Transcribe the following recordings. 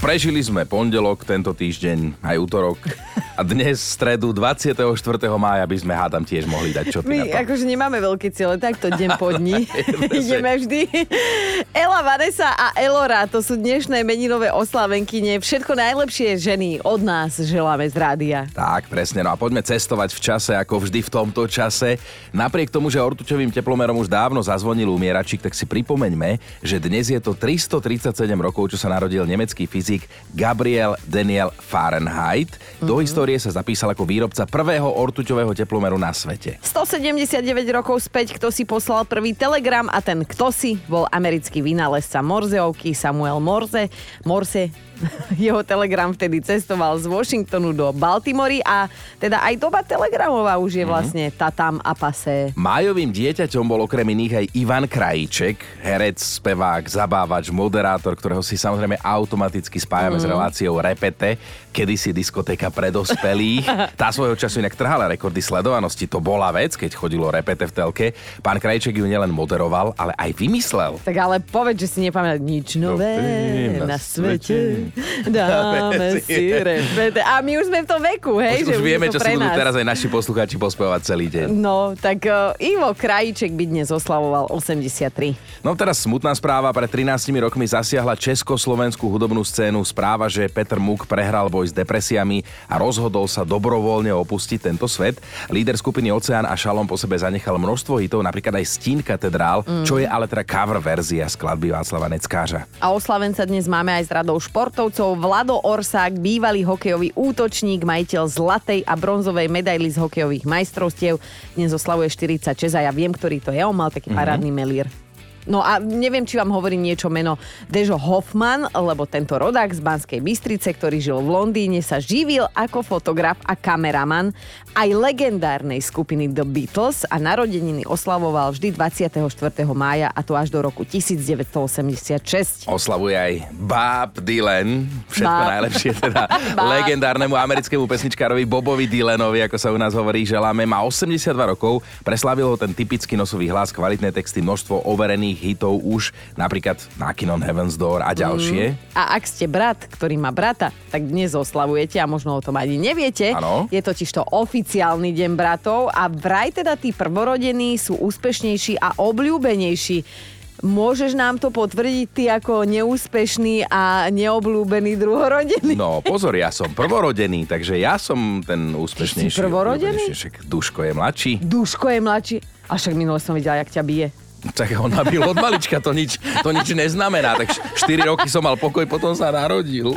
Prežili sme pondelok, tento týždeň, aj útorok. A dnes, stredu 24. mája, by sme hádam tiež mohli dať čo My akože nemáme veľké ciele, tak to deň po dni. Ideme vždy. Ela, Vanessa a Elora, to sú dnešné meninové oslávenkyne. Všetko najlepšie ženy od nás želáme z rádia. Tak, presne. No a poďme cestovať v čase, ako vždy v tomto čase. Napriek tomu, že ortuťovým teplomerom už dávno zazvonil umieračik, tak si pripomeňme, že dnes je to 337 rokov, čo sa narodil nemecký fyzik Gabriel Daniel Fahrenheit. Mm-hmm. Do histórie histórie sa zapísal ako výrobca prvého ortuťového teplomeru na svete. 179 rokov späť, kto si poslal prvý telegram a ten kto si bol americký vynálezca Morzeovky Samuel Morze. Morse jeho telegram vtedy cestoval z Washingtonu do Baltimory a teda aj doba telegramová už je mhm. vlastne tam a pase. Májovým dieťaťom bol okrem iných aj Ivan Krajíček, herec, spevák, zabávač, moderátor, ktorého si samozrejme automaticky spájame mm. s mhm. reláciou Repete, kedysi diskotéka pre dospelých. Tá svojho času inak trhala rekordy sledovanosti. To bola vec, keď chodilo Repete v telke. Pán Krajček ju nielen moderoval, ale aj vymyslel. Tak ale povedz, že si nepamätá nič nové no, na, na svete. Dáme si repete. A my už sme v tom veku, hej? Už, že už vieme, čo si budú teraz aj naši poslucháči pospevať celý deň. No, tak uh, Ivo Krajíček by dnes oslavoval 83. No teraz smutná správa. Pred 13 rokmi zasiahla československú hudobnú scénu správa, že Peter Muk prehral boj s depresiami a rozhodol sa dobrovoľne opustiť tento svet. Líder skupiny Oceán a Šalom po sebe zanechal množstvo hitov, napríklad aj Stín katedrál, mm. čo je ale teda cover verzia skladby Václava Neckáža. A oslavenca dnes máme aj z radou športov športovcov Vlado Orsák, bývalý hokejový útočník, majiteľ zlatej a bronzovej medaily z hokejových majstrovstiev. Dnes oslavuje 46 a ja viem, ktorý to je. On mal taký mm-hmm. parádny melír. No a neviem, či vám hovorí niečo meno Dežo Hoffman, lebo tento rodák z Banskej Bystrice, ktorý žil v Londýne, sa živil ako fotograf a kameraman aj legendárnej skupiny The Beatles a narodeniny oslavoval vždy 24. mája a to až do roku 1986. Oslavuje aj Bob Dylan, všetko Bob. najlepšie teda legendárnemu americkému pesničkárovi Bobovi Dylanovi, ako sa u nás hovorí, želáme. Má 82 rokov, preslavil ho ten typický nosový hlas, kvalitné texty, množstvo overených iných hitov už, napríklad Knockin' on Heaven's Door a ďalšie. Mm. A ak ste brat, ktorý má brata, tak dnes oslavujete a možno o tom ani neviete. Ano. Je totiž to oficiálny deň bratov a vraj teda tí prvorodení sú úspešnejší a obľúbenejší. Môžeš nám to potvrdiť ty ako neúspešný a neobľúbený druhorodený? No pozor, ja som prvorodený, takže ja som ten úspešnejší. Ty si prvorodený? Však Duško je mladší. Duško je mladší. A však minule som videla, jak ťa bije. Tak on nabil od malička, to nič, to nič neznamená. Tak 4 roky som mal pokoj, potom sa narodil.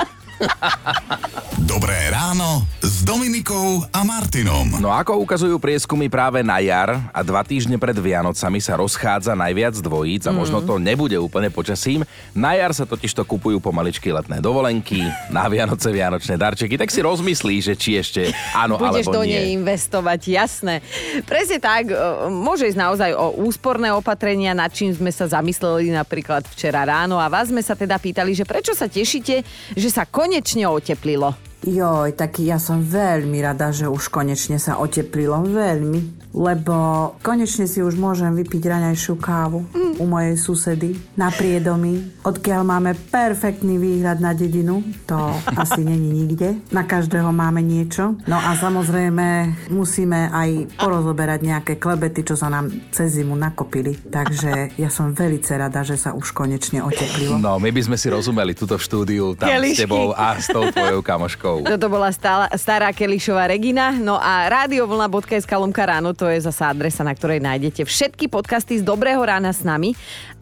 Dobré ráno s Dominikou a Martinom. No ako ukazujú prieskumy práve na jar a dva týždne pred Vianocami sa rozchádza najviac dvojíc a mm. možno to nebude úplne počasím. Na jar sa totiž to kupujú pomaličky letné dovolenky, na Vianoce vianočné darčeky, tak si rozmyslí, že či ešte áno Budeš alebo do nie. nej investovať, jasné. Presne tak, môže ísť naozaj o úsporné opatrenia, nad čím sme sa zamysleli napríklad včera ráno a vás sme sa teda pýtali, že prečo sa tešíte, že sa konečne oteplilo. Joj, tak ja som veľmi rada, že už konečne sa oteplilo. Veľmi. Lebo konečne si už môžem vypiť raňajšiu kávu. U mojej susedy na priedomí, odkiaľ máme perfektný výhľad na dedinu. To asi není nikde. Na každého máme niečo. No a samozrejme musíme aj porozoberať nejaké klebety, čo sa nám cez zimu nakopili. Takže ja som veľmi rada, že sa už konečne oteplilo. No, my by sme si rozumeli tuto v štúdiu tam Kelišky. s tebou a s tou tvojou kamoškou. Toto bola stála, stará Kelišová Regina. No a radiovlna.sk lomka ráno, to je zasa adresa, na ktorej nájdete všetky podcasty z Dobrého rána s nami.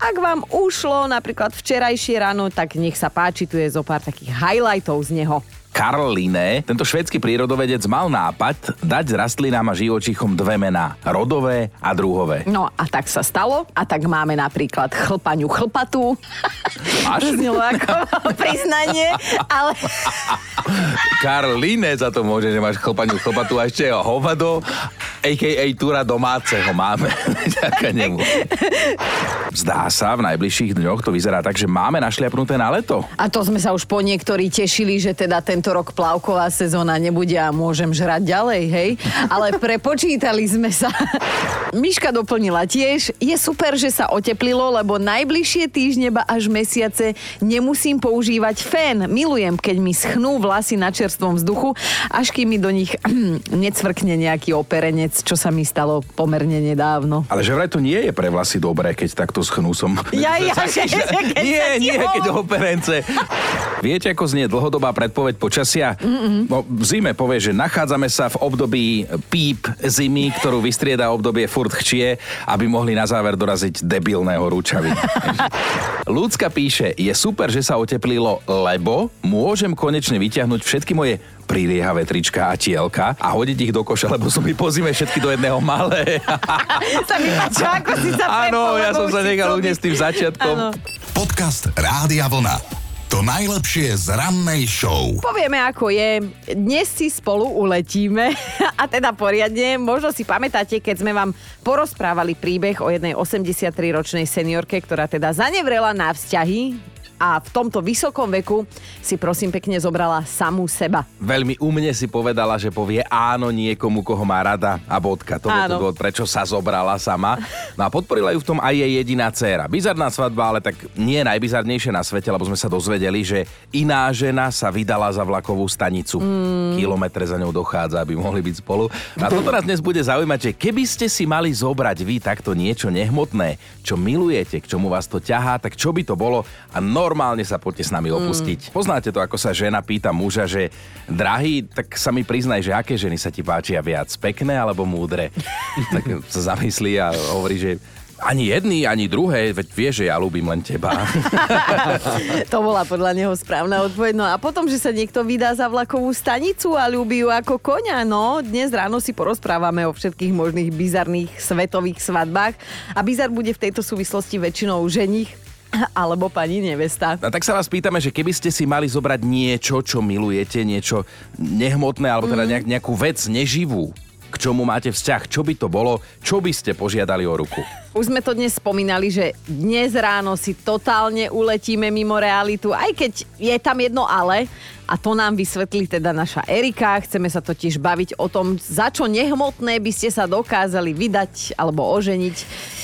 Ak vám ušlo napríklad včerajšie ráno, tak nech sa páči, tu je zo pár takých highlightov z neho. Karl Linné, tento švedský prírodovedec mal nápad dať rastlinám a živočichom dve mená, rodové a druhové. No a tak sa stalo a tak máme napríklad chlpaňu chlpatú. Máš? Znelo ako priznanie, ale... Karl Linné za to môže, že máš chlpaňu chlpatú a ešte hovado a.k.a. túra domáceho máme. nemu. Zdá sa, v najbližších dňoch to vyzerá tak, že máme našliapnuté na leto. A to sme sa už po niektorí tešili, že teda ten tento rok plavková sezóna nebude a môžem žrať ďalej, hej? Ale prepočítali sme sa. Miška doplnila tiež, je super, že sa oteplilo, lebo najbližšie týždne ba až mesiace nemusím používať fén. Milujem, keď mi schnú vlasy na čerstvom vzduchu, až kým mi do nich necvrkne nejaký operenec, čo sa mi stalo pomerne nedávno. Ale že vraj to nie je pre vlasy dobré, keď takto schnú som. Ja, ja, že, že, keď nie, nie, keď operence. Viete, ako znie dlhodobá predpoveď počasia? No, v zime povie, že nachádzame sa v období píp zimy, ktorú vystrieda obdobie furt chčie, aby mohli na záver doraziť debilného rúčavy. Ľudská píše, je super, že sa oteplilo, lebo môžem konečne vyťahnuť všetky moje priliehavé trička a tielka a hodiť ich do koša, lebo sú mi po zime všetky do jedného malé. sa mi páči, ako si sa Áno, ja som sa nechal byť- tým začiatkom. Áno. Podcast Rádia Vlna. To najlepšie z rannej show. Povieme, ako je. Dnes si spolu uletíme a teda poriadne. Možno si pamätáte, keď sme vám porozprávali príbeh o jednej 83-ročnej seniorke, ktorá teda zanevrela na vzťahy a v tomto vysokom veku si prosím pekne zobrala samú seba. Veľmi umne si povedala, že povie áno niekomu, koho má rada a bodka. To bol dôvod, prečo sa zobrala sama. No a podporila ju v tom aj jej jediná dcéra. Bizarná svadba, ale tak nie najbizarnejšie na svete, lebo sme sa dozvedeli, že iná žena sa vydala za vlakovú stanicu. Mm. Kilometre za ňou dochádza, aby mohli byť spolu. A toto nás dnes bude zaujímať, že keby ste si mali zobrať vy takto niečo nehmotné, čo milujete, k čomu vás to ťahá, tak čo by to bolo a normálne sa poďte s nami opustiť. Poznáte to, ako sa žena pýta muža, že drahý, tak sa mi priznaj, že aké ženy sa ti páčia viac, pekné alebo múdre. tak sa zamyslí a hovorí, že ani jedný, ani druhé, veď vieš, že ja ľúbim len teba. To bola podľa neho správna odpoveď. No a potom, že sa niekto vydá za vlakovú stanicu a ľúbi ju ako koňa, no. Dnes ráno si porozprávame o všetkých možných bizarných svetových svadbách. A bizar bude v tejto súvislosti väčšinou ženich alebo pani nevesta. A tak sa vás pýtame, že keby ste si mali zobrať niečo, čo milujete, niečo nehmotné, alebo teda nejak, nejakú vec neživú, k čomu máte vzťah, čo by to bolo, čo by ste požiadali o ruku? Už sme to dnes spomínali, že dnes ráno si totálne uletíme mimo realitu, aj keď je tam jedno ale. A to nám vysvetlí teda naša Erika. Chceme sa totiž baviť o tom, za čo nehmotné by ste sa dokázali vydať alebo oženiť.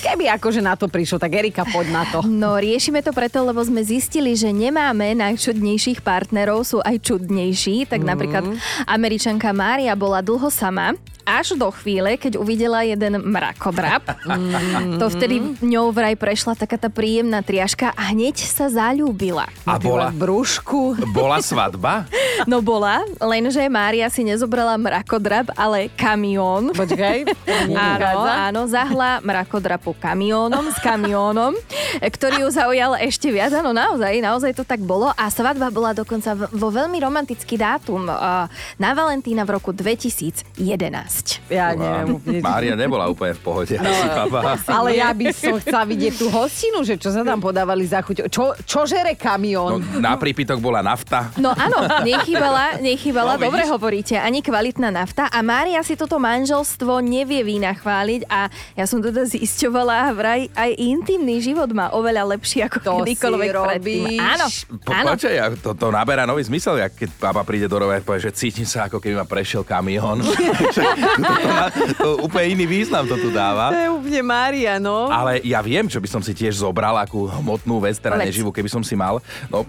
Keby akože na to prišlo, tak Erika, poď na to. No, riešime to preto, lebo sme zistili, že nemáme najčudnejších partnerov, sú aj čudnejší. Tak napríklad američanka Mária bola dlho sama, až do chvíle, keď uvidela jeden mrakodrap. To vtedy ňou vraj prešla taká tá príjemná triažka a hneď sa zalúbila. A bola, v brúšku. bola svadba? No bola, lenže Mária si nezobrala mrakodrap, ale kamión. Počkaj. Áno, áno, zahla mrakodrapu kamiónom, s kamiónom, ktorý ju zaujal ešte viac. Áno, naozaj, naozaj to tak bolo. A svadba bola dokonca v- vo veľmi romantický dátum. eh, Na Valentína v roku 2011. Ja neviem úplne. Mária nebola úplne v pohode. No, asi, papa. Ale ja by som chcela vidieť tú hostinu, že čo sa tam podávali za chuť. Čo, čo žere No, kamión? na prípitok bola nafta. No áno, nechybala, nechybala, No, vidíš? dobre hovoríte, ani kvalitná nafta. A Mária si toto manželstvo nevie vynachváliť a ja som teda zisťovala, vraj aj intimný život má oveľa lepší ako To kedykoľvek predtým. Áno, Po, áno. počkaj, ja- to, to naberá nový zmysel, jak keď baba príde do rovej a povie, že cítim sa ako keby ma prešiel kamión. to, to, to, úplne iný význam to tu To dáva. je úplne Mária, no. Ale ja viem, čo by som si tiež zobral, akú hmotnú vec, teda neživú, keby som si mal. No,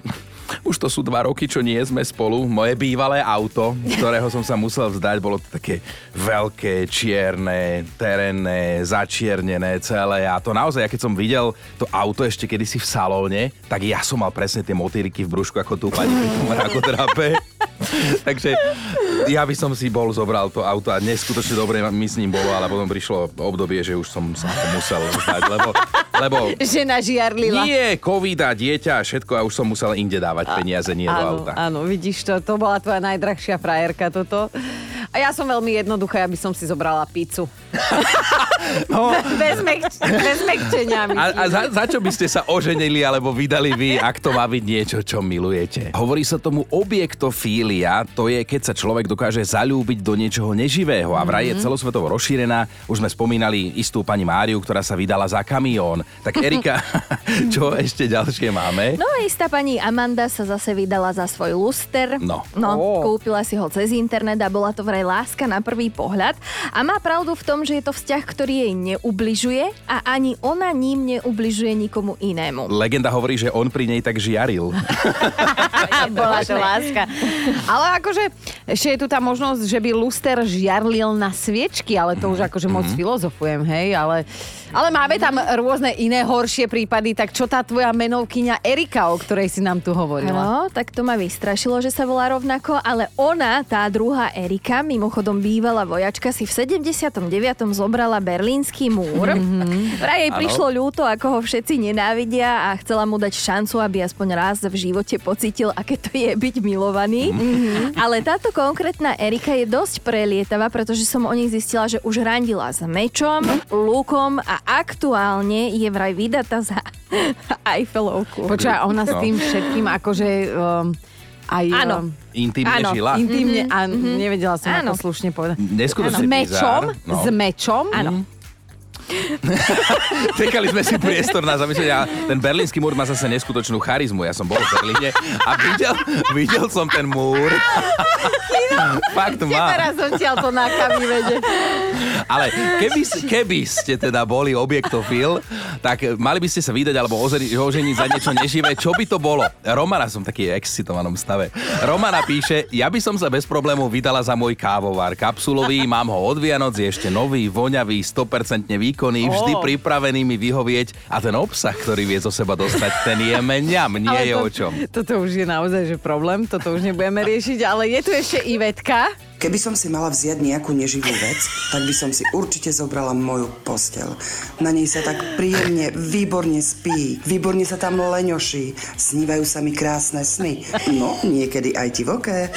už to sú dva roky, čo nie sme spolu. Moje bývalé auto, ktorého som sa musel vzdať, bolo to také veľké, čierne, terénne, začiernené celé. A to naozaj, ja keď som videl to auto ešte kedysi v salóne, tak ja som mal presne tie motýriky v brúšku ako tu pani pri tom rakodrape. Takže ja by som si bol zobral to auto a neskutočne dobre mi s ním bolo, ale potom prišlo obdobie, že už som sa musel vzdať, lebo, lebo Žena žiarlila. nie, covid a dieťa a všetko a už som musel inde dávať peniaze, nie do Áno, auta. áno, vidíš to, to bola tvoja najdrahšia frajerka toto. A ja som veľmi jednoduchá, aby som si zobrala pizzu. No, Bez, mekč- bez mekčenia. a, a za, za čo by ste sa oženili alebo vydali vy, ak to má byť niečo, čo milujete? Hovorí sa tomu objektofília, to je keď sa človek dokáže zalúbiť do niečoho neživého a vraj je celosvetovo rozšírená. Už sme spomínali istú pani Máriu, ktorá sa vydala za kamión. Tak Erika, čo ešte ďalšie máme? No a istá pani Amanda sa zase vydala za svoj luster. No. No, Ó. kúpila si ho cez internet a bola to vraj láska na prvý pohľad. A má pravdu v tom, že je to vzťah, ktorý jej neubližuje a ani ona ním neubližuje nikomu inému. Legenda hovorí, že on pri nej tak žiaril. Bola to láska. Ale akože ešte je tu tá možnosť, že by luster žiarlil na sviečky, ale to už akože moc filozofujem, hej, ale, ale máme tam rôzne iné horšie prípady, tak čo tá tvoja menovkyňa Erika, o ktorej si nám tu hovorila? No, tak to ma vystrašilo, že sa volá rovnako, ale ona, tá druhá Erika, mimochodom bývalá vojačka, si v 79. zobrala berlínsky múr. Mm-hmm. Vraj jej prišlo ľúto, ako ho všetci nenávidia a chcela mu dať šancu, aby aspoň raz v živote pocítil, aké to je byť milovaný. Mm-hmm. Ale táto konkrétna Erika je dosť prelietavá, pretože som o nej zistila, že už randila s mečom, lúkom a aktuálne je vraj vydatá za Eiffelovku. Počúva, ona s No. tým všetkým akože um, aj... Áno. Um, Intimne Áno. žila. intimne a nevedela som Áno. ako slušne povedať. Neskutočne S mečom, no. s mečom. Áno. Čakali sme si priestor na zamyslenie a ten berlínsky múr má zase neskutočnú charizmu. Ja som bol v Berlíne a videl, videl som ten múr. Fakt má. Teraz som tiaľ to na kamivede. Ale keby, keby ste teda boli objektofil, tak mali by ste sa vydať alebo oženiť za niečo neživé. Čo by to bolo? Romana, som taký excitovanom stave. Romana píše, ja by som sa bez problémov vydala za môj kávovár kapsulový, mám ho od Vianoc, je ešte nový, voňavý, 100% výkonný, vždy Ó. pripravený mi vyhovieť a ten obsah, ktorý vie zo seba dostať, ten je mňam, nie Ale je to- o čom. Toto už je naozaj že problém, toto už nebudeme riešiť, ale je tu ešte Ivetka. Keby som si mala vziať nejakú neživú vec, tak by som si určite zobrala moju postel. Na nej sa tak príjemne, výborne spí, výborne sa tam leňoší, snívajú sa mi krásne sny. No, niekedy aj ti v oké.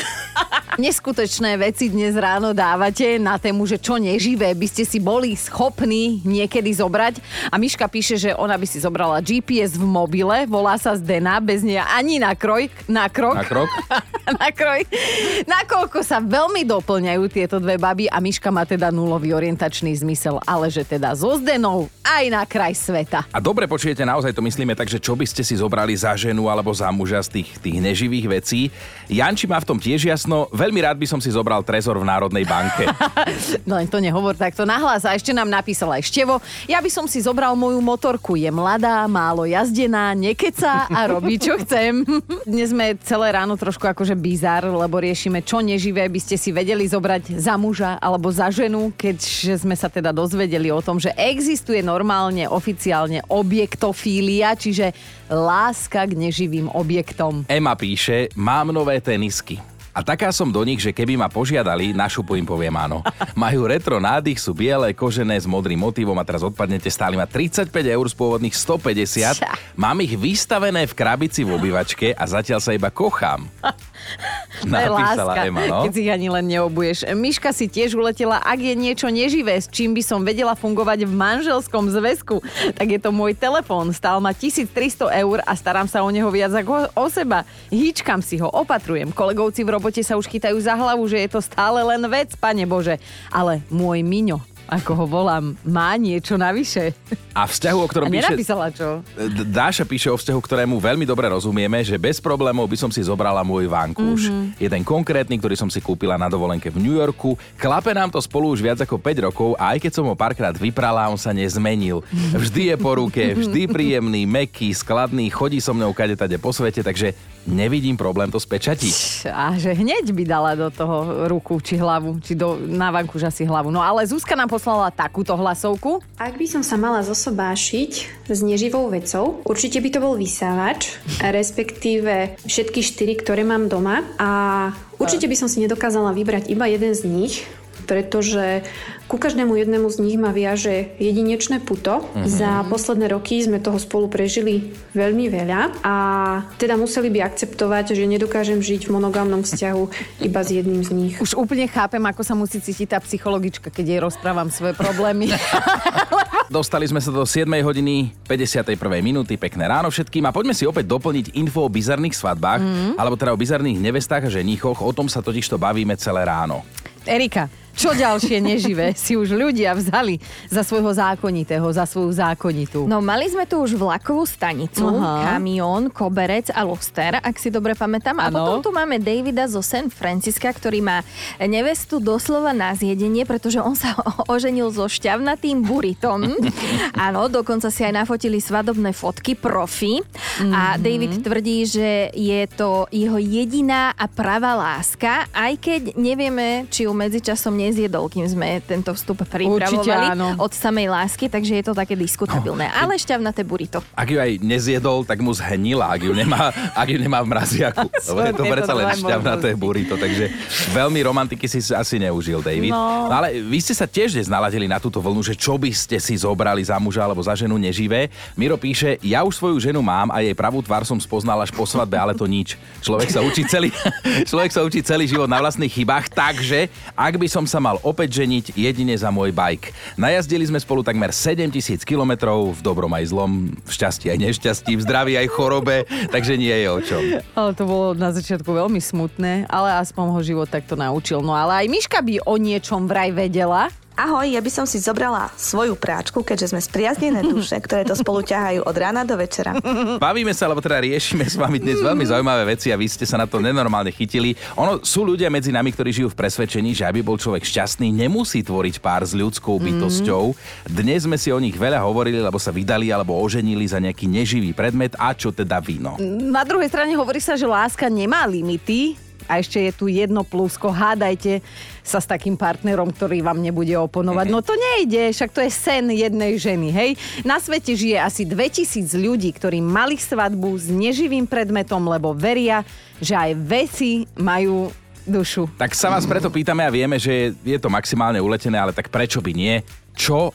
Neskutočné veci dnes ráno dávate na tému, že čo neživé by ste si boli schopní niekedy zobrať. A Miška píše, že ona by si zobrala GPS v mobile, volá sa Zdena, bez nej ani na kroj, na krok. Na krok? na kroj. Nakoľko sa veľmi doplňajú tieto dve baby a Miška má teda nulový orientačný zmysel, ale že teda so Zdenou aj na kraj sveta. A dobre počujete, naozaj to myslíme tak, že čo by ste si zobrali za ženu alebo za muža z tých, tých neživých vecí. Janči má v tom tiež jasno, veľmi rád by som si zobral trezor v Národnej banke. No len to nehovor takto nahlas. A ešte nám napísala aj Števo. Ja by som si zobral moju motorku. Je mladá, málo jazdená, nekeca a robí, čo chcem. Dnes sme celé ráno trošku akože bizar, lebo riešime, čo neživé by ste si vedeli zobrať za muža alebo za ženu, keďže sme sa teda dozvedeli o tom, že existuje normálne, oficiálne objektofília, čiže láska k neživým objektom. Ema píše, mám nové tenisky. A taká som do nich, že keby ma požiadali, na šupu im poviem áno. Majú retro nádych, sú biele, kožené s modrým motívom a teraz odpadnete, stáli ma 35 eur z pôvodných 150. Ča. Mám ich vystavené v krabici v obývačke a zatiaľ sa iba kochám. Napísala láska, Ema, no. keď si ich ani len neobuješ. Miška si tiež uletela, ak je niečo neživé, s čím by som vedela fungovať v manželskom zväzku, tak je to môj telefón. Stál ma 1300 eur a starám sa o neho viac ako o seba. Hýčkam si ho, opatrujem. Kolegovci v robote sa už chytajú za hlavu, že je to stále len vec, pane Bože. Ale môj Miňo, ako ho volám, má niečo navyše. A vzťahu, o ktorom A píše... nenapísala čo? D- Dáša píše o vzťahu, ktorému veľmi dobre rozumieme, že bez problémov by som si zobrala môj vankúš. Mm-hmm. Jeden konkrétny, ktorý som si kúpila na dovolenke v New Yorku. Klape nám to spolu už viac ako 5 rokov a aj keď som ho párkrát vyprala, on sa nezmenil. Vždy je po ruke, vždy príjemný, meký, skladný, chodí so mnou kade tade po svete, takže nevidím problém to spečatiť. A že hneď by dala do toho ruku, či hlavu, či do, na vankúš asi hlavu. No ale Zuzka nám poslala takúto hlasovku. Ak by som sa mala zosobášiť s neživou vecou, určite by to bol vysávač, respektíve všetky štyri, ktoré mám doma. A určite by som si nedokázala vybrať iba jeden z nich, pretože ku každému jednému z nich ma viaže jedinečné puto. Mm-hmm. Za posledné roky sme toho spolu prežili veľmi veľa a teda museli by akceptovať, že nedokážem žiť v monogamnom vzťahu iba s jedným z nich. Už úplne chápem, ako sa musí cítiť tá psychologička, keď jej rozprávam svoje problémy. Dostali sme sa do 7 hodiny 51. minúty. Pekné ráno všetkým a poďme si opäť doplniť info o bizarných svadbách, mm. alebo teda o bizarných nevestách a ženichoch. O tom sa totiž to bavíme celé ráno. Erika, čo ďalšie neživé si už ľudia vzali za svojho zákonitého, za svoju zákonitú? No mali sme tu už vlakovú stanicu, Aha. kamión, koberec a luster, ak si dobre pamätám. A potom tu máme Davida zo San Francisca, ktorý má nevestu doslova na zjedenie, pretože on sa oženil so šťavnatým buritom. Áno, dokonca si aj nafotili svadobné fotky profi. A David tvrdí, že je to jeho jediná a pravá láska, aj keď nevieme, či ju medzičasom nezjedol, kým sme tento vstup pripravovali áno. od samej lásky, takže je to také diskutabilné. Ale šťavnaté burito. Ak ju aj nezjedol, tak mu zhnila, ak ju nemá, ak ju nemá v mraziaku. Lebo je to Je to predsa len šťavnaté burrito, takže veľmi romantiky si asi neužil, David. No. Ale vy ste sa tiež dnes naladili na túto vlnu, že čo by ste si zobrali za muža alebo za ženu neživé. Miro píše, ja už svoju ženu mám a jej pravú tvár som spoznal až po svadbe, ale to nič. Človek sa učí celý, človek sa učí celý život na vlastných chybách, takže ak by som sa mal opäť ženiť, jedine za môj bike. Najazdili sme spolu takmer 7000 kilometrov, v dobrom aj zlom, v šťastí aj nešťastí, v zdraví aj chorobe, takže nie je o čom. Ale to bolo na začiatku veľmi smutné, ale aspoň ho život takto naučil. No ale aj Miška by o niečom vraj vedela. Ahoj, ja by som si zobrala svoju práčku, keďže sme spriaznené duše, ktoré to spolu ťahajú od rána do večera. Bavíme sa, alebo teda riešime s vami dnes veľmi zaujímavé veci a vy ste sa na to nenormálne chytili. Ono sú ľudia medzi nami, ktorí žijú v presvedčení, že aby bol človek šťastný, nemusí tvoriť pár s ľudskou bytosťou. Dnes sme si o nich veľa hovorili, lebo sa vydali alebo oženili za nejaký neživý predmet a čo teda víno. Na druhej strane hovorí sa, že láska nemá limity. A ešte je tu jedno plusko, hádajte sa s takým partnerom, ktorý vám nebude oponovať. No to nejde, však to je sen jednej ženy, hej. Na svete žije asi 2000 ľudí, ktorí mali svadbu s neživým predmetom, lebo veria, že aj veci majú dušu. Tak sa vás preto pýtame a vieme, že je to maximálne uletené, ale tak prečo by nie? Čo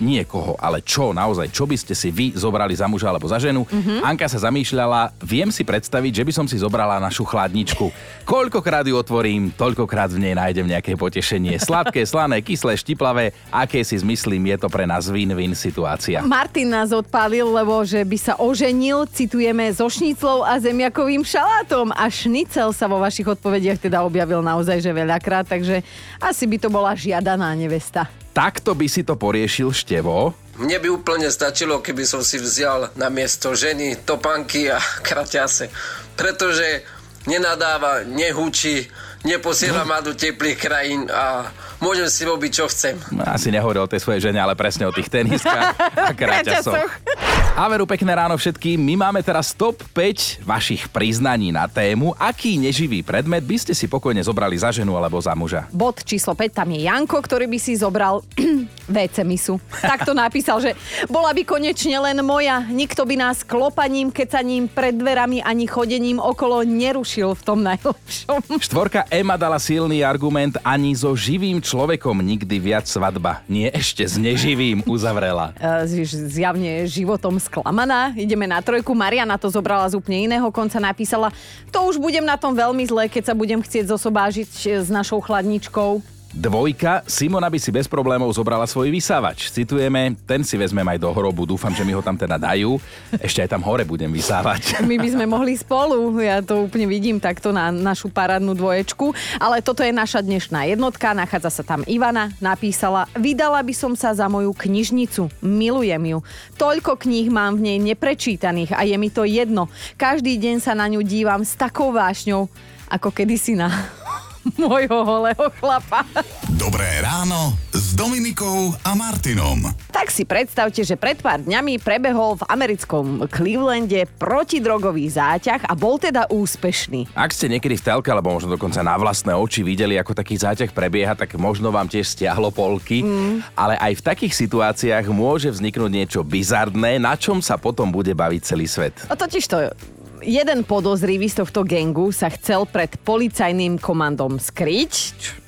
nie koho, ale čo naozaj, čo by ste si vy zobrali za muža alebo za ženu. Mm-hmm. Anka sa zamýšľala, viem si predstaviť, že by som si zobrala našu chladničku. Koľkokrát ju otvorím, toľkokrát v nej nájdem nejaké potešenie. Sladké, slané, kyslé, štiplavé, aké si zmyslím, je to pre nás win-win situácia. Martin nás odpálil, lebo že by sa oženil, citujeme, so šniclou a zemiakovým šalátom. A šnicel sa vo vašich odpovediach teda objavil naozaj že veľakrát, takže asi by to bola žiadaná nevesta. Takto by si to poriešil Števo. Mne by úplne stačilo, keby som si vzal na miesto ženy topánky a kraťase. Pretože nenadáva, nehučí, neposiela ma do teplých krajín a môžem si robiť, čo chcem. Asi nehovoril o tej svojej žene, ale presne o tých teniskách a kraťasoch. A veru, pekné ráno všetkým. My máme teraz top 5 vašich priznaní na tému, aký neživý predmet by ste si pokojne zobrali za ženu alebo za muža. Bod číslo 5, tam je Janko, ktorý by si zobral WC misu. Takto napísal, že bola by konečne len moja. Nikto by nás klopaním, kecaním pred dverami ani chodením okolo nerušil v tom najlepšom. Štvorka Ema dala silný argument, ani so živým človekom nikdy viac svadba. Nie ešte s neživým uzavrela. E, z- Zjavne životom sklamaná. Ideme na trojku. Mariana to zobrala z úplne iného konca. Napísala, to už budem na tom veľmi zle, keď sa budem chcieť zosobážiť s našou chladničkou. Dvojka, Simona by si bez problémov zobrala svoj vysávač. Citujeme, ten si vezmem aj do hrobu, dúfam, že mi ho tam teda dajú. Ešte aj tam hore budem vysávať. My by sme mohli spolu, ja to úplne vidím takto na našu parádnu dvoječku, ale toto je naša dnešná jednotka, nachádza sa tam Ivana, napísala, vydala by som sa za moju knižnicu, milujem ju. Toľko kníh mám v nej neprečítaných a je mi to jedno. Každý deň sa na ňu dívam s takou vášňou, ako kedysi na môjho holého chlapa. Dobré ráno s Dominikou a Martinom. Tak si predstavte, že pred pár dňami prebehol v americkom Clevelande protidrogový záťah a bol teda úspešný. Ak ste niekedy v telke, alebo možno dokonca na vlastné oči videli, ako taký záťah prebieha, tak možno vám tiež stiahlo polky. Mm. Ale aj v takých situáciách môže vzniknúť niečo bizardné, na čom sa potom bude baviť celý svet. A totiž to, jeden podozrivý z tohto gengu sa chcel pred policajným komandom skryť,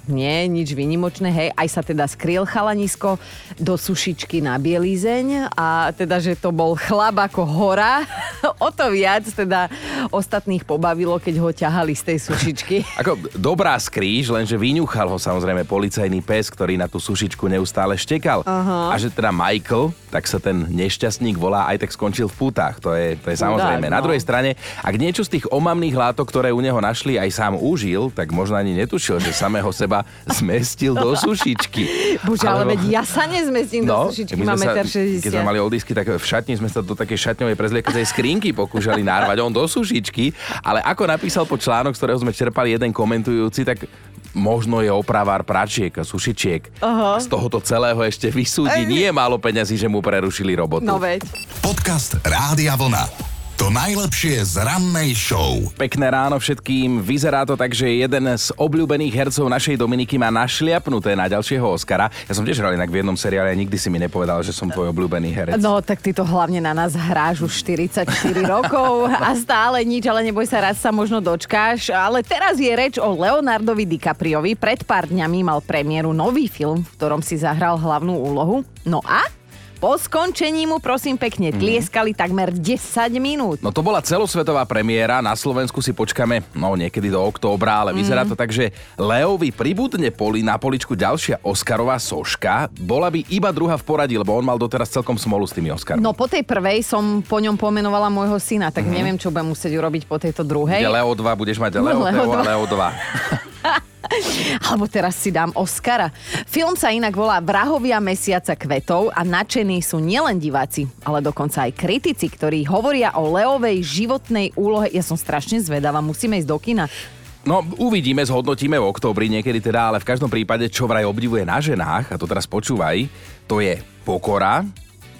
nie, nič výnimočné, hej, aj sa teda skryl chalanisko do sušičky na bielizeň a teda, že to bol chlap ako hora, o to viac teda ostatných pobavilo, keď ho ťahali z tej sušičky. Ako dobrá skríž, lenže vyňuchal ho samozrejme policajný pes, ktorý na tú sušičku neustále štekal. Aha. A že teda Michael, tak sa ten nešťastník volá, aj tak skončil v pútach. To je, to je samozrejme. Chudák, Na no. druhej strane, ak niečo z tých omamných látok, ktoré u neho našli, aj sám užil, tak možno ani netušil, že samého seba zmestil do sušičky. Bože, ale veď ja sa nezmestím do sušičky, No, mám sa, keď sme 60. mali oldisky, tak v šatni sme sa do takej šatňovej prezliekacej skrinky pokúšali nárvať on do sušičky, ale ako napísal po článok, z ktorého sme čerpali jeden komentujúci, tak možno je opravár pračiek a sušičiek. Aha. Z tohoto celého ešte vysúdi nie je málo peňazí, že mu prerušili robotu. No veď. Podcast Rádia Vlna. To najlepšie z rannej show. Pekné ráno všetkým. Vyzerá to tak, že jeden z obľúbených hercov našej Dominiky má našliapnuté na ďalšieho Oscara. Ja som tiež hral inak v jednom seriále a nikdy si mi nepovedal, že som tvoj obľúbený herec. No, tak ty to hlavne na nás hráš už 44 rokov a stále nič, ale neboj sa, raz sa možno dočkáš. Ale teraz je reč o Leonardovi DiCapriovi. Pred pár dňami mal premiéru nový film, v ktorom si zahral hlavnú úlohu. No a po skončení mu prosím pekne tlieskali takmer 10 minút. No to bola celosvetová premiéra, na Slovensku si počkame no niekedy do októbra, ale vyzerá to tak, že Leovi pribudne poli na poličku ďalšia Oscarová soška, bola by iba druhá v poradí, lebo on mal doteraz celkom smolu s tými Oscarmi. No po tej prvej som po ňom pomenovala môjho syna, tak neviem, čo budem musieť urobiť po tejto druhej. Leo 2 budeš mať No, Leo, Leo Teo a 2. Leo 2. Alebo teraz si dám Oscara. Film sa inak volá Vrahovia mesiaca kvetov a nadšení sú nielen diváci, ale dokonca aj kritici, ktorí hovoria o Leovej životnej úlohe. Ja som strašne zvedavá, musíme ísť do kina. No, uvidíme, zhodnotíme v októbri niekedy teda, ale v každom prípade, čo vraj obdivuje na ženách, a to teraz počúvaj, to je pokora,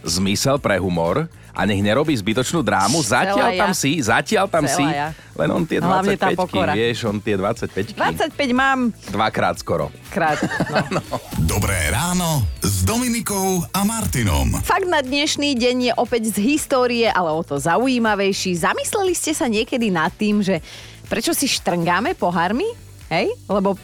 zmysel pre humor a nech nerobí zbytočnú drámu. Zatiaľ Celá tam ja. si, zatiaľ tam Celá si. ja. Len on tie Hlavne tá 25 pokora. vieš, on tie 25 25 mám Dvakrát skoro. krát. No. Dobré ráno s Dominikou a Martinom. Fakt na dnešný deň je opäť z histórie, ale o to zaujímavejší. Zamysleli ste sa niekedy nad tým, že prečo si štrngáme pohármi? Hej? Lebo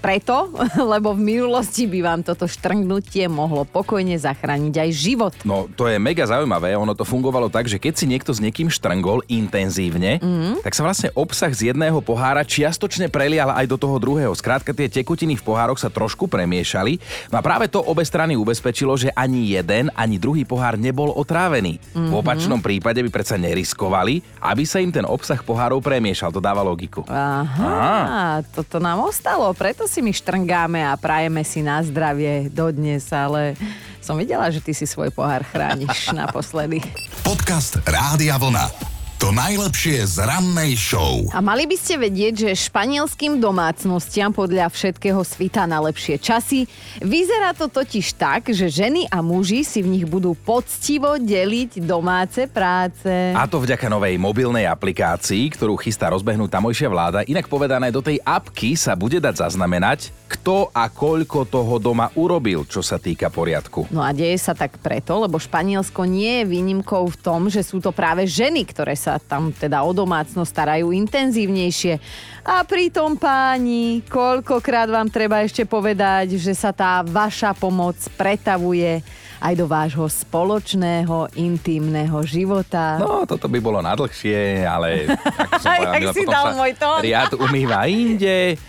preto, lebo v minulosti by vám toto štrngnutie mohlo pokojne zachrániť aj život. No, to je mega zaujímavé. Ono to fungovalo tak, že keď si niekto s niekým štrngol intenzívne, mm. tak sa vlastne obsah z jedného pohára čiastočne prelial aj do toho druhého. Skrátka, tie tekutiny v pohároch sa trošku premiešali. No a práve to obe strany ubezpečilo, že ani jeden, ani druhý pohár nebol otrávený. Mm-hmm. V opačnom prípade by predsa neriskovali, aby sa im ten obsah pohárov premiešal. To dáva logiku. Aha, toto nám ostalo, preto si my štrngáme a prajeme si na zdravie dodnes, ale som videla, že ty si svoj pohár chrániš naposledy. Podcast Rádia Vlna. To najlepšie z rannej show. A mali by ste vedieť, že španielským domácnostiam podľa všetkého svita na lepšie časy. Vyzerá to totiž tak, že ženy a muži si v nich budú poctivo deliť domáce práce. A to vďaka novej mobilnej aplikácii, ktorú chystá rozbehnúť tamojšia vláda. Inak povedané, do tej apky sa bude dať zaznamenať, kto a koľko toho doma urobil, čo sa týka poriadku. No a deje sa tak preto, lebo Španielsko nie je výnimkou v tom, že sú to práve ženy, ktoré sa tam teda o domácnosť starajú intenzívnejšie. A pritom páni, koľkokrát vám treba ešte povedať, že sa tá vaša pomoc pretavuje aj do vášho spoločného, intimného života. No, toto by bolo na dlhšie, ale ako som povedal, ak Mila, si dal môj tón. riad umýva inde,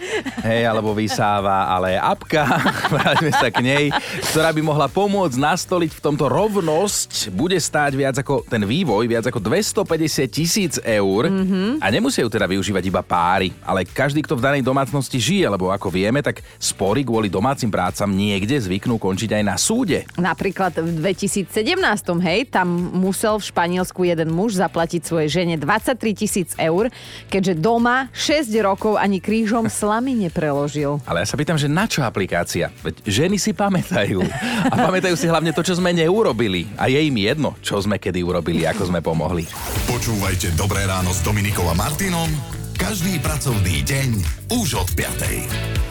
hej, alebo vysáva, ale apka, vráťme sa k nej, ktorá by mohla pomôcť nastoliť v tomto rovnosť, bude stáť viac ako ten vývoj, viac ako 250 tisíc eur Mhm. a nemusia ju teda využívať iba páry, ale každý, kto v danej domácnosti žije, lebo ako vieme, tak spory kvôli domácim prácam niekde zvyknú končiť aj na súde. Napríklad v 2017, hej, tam musel v Španielsku jeden muž zaplatiť svojej žene 23 tisíc eur, keďže doma 6 rokov ani krížom slamy nepreložil. Ale ja sa pýtam, že na čo aplikácia? Veď ženy si pamätajú. A pamätajú si hlavne to, čo sme neurobili. A je im jedno, čo sme kedy urobili, ako sme pomohli. Počúvajte Dobré ráno s Dominikou a Martinom každý pracovný deň už od 5.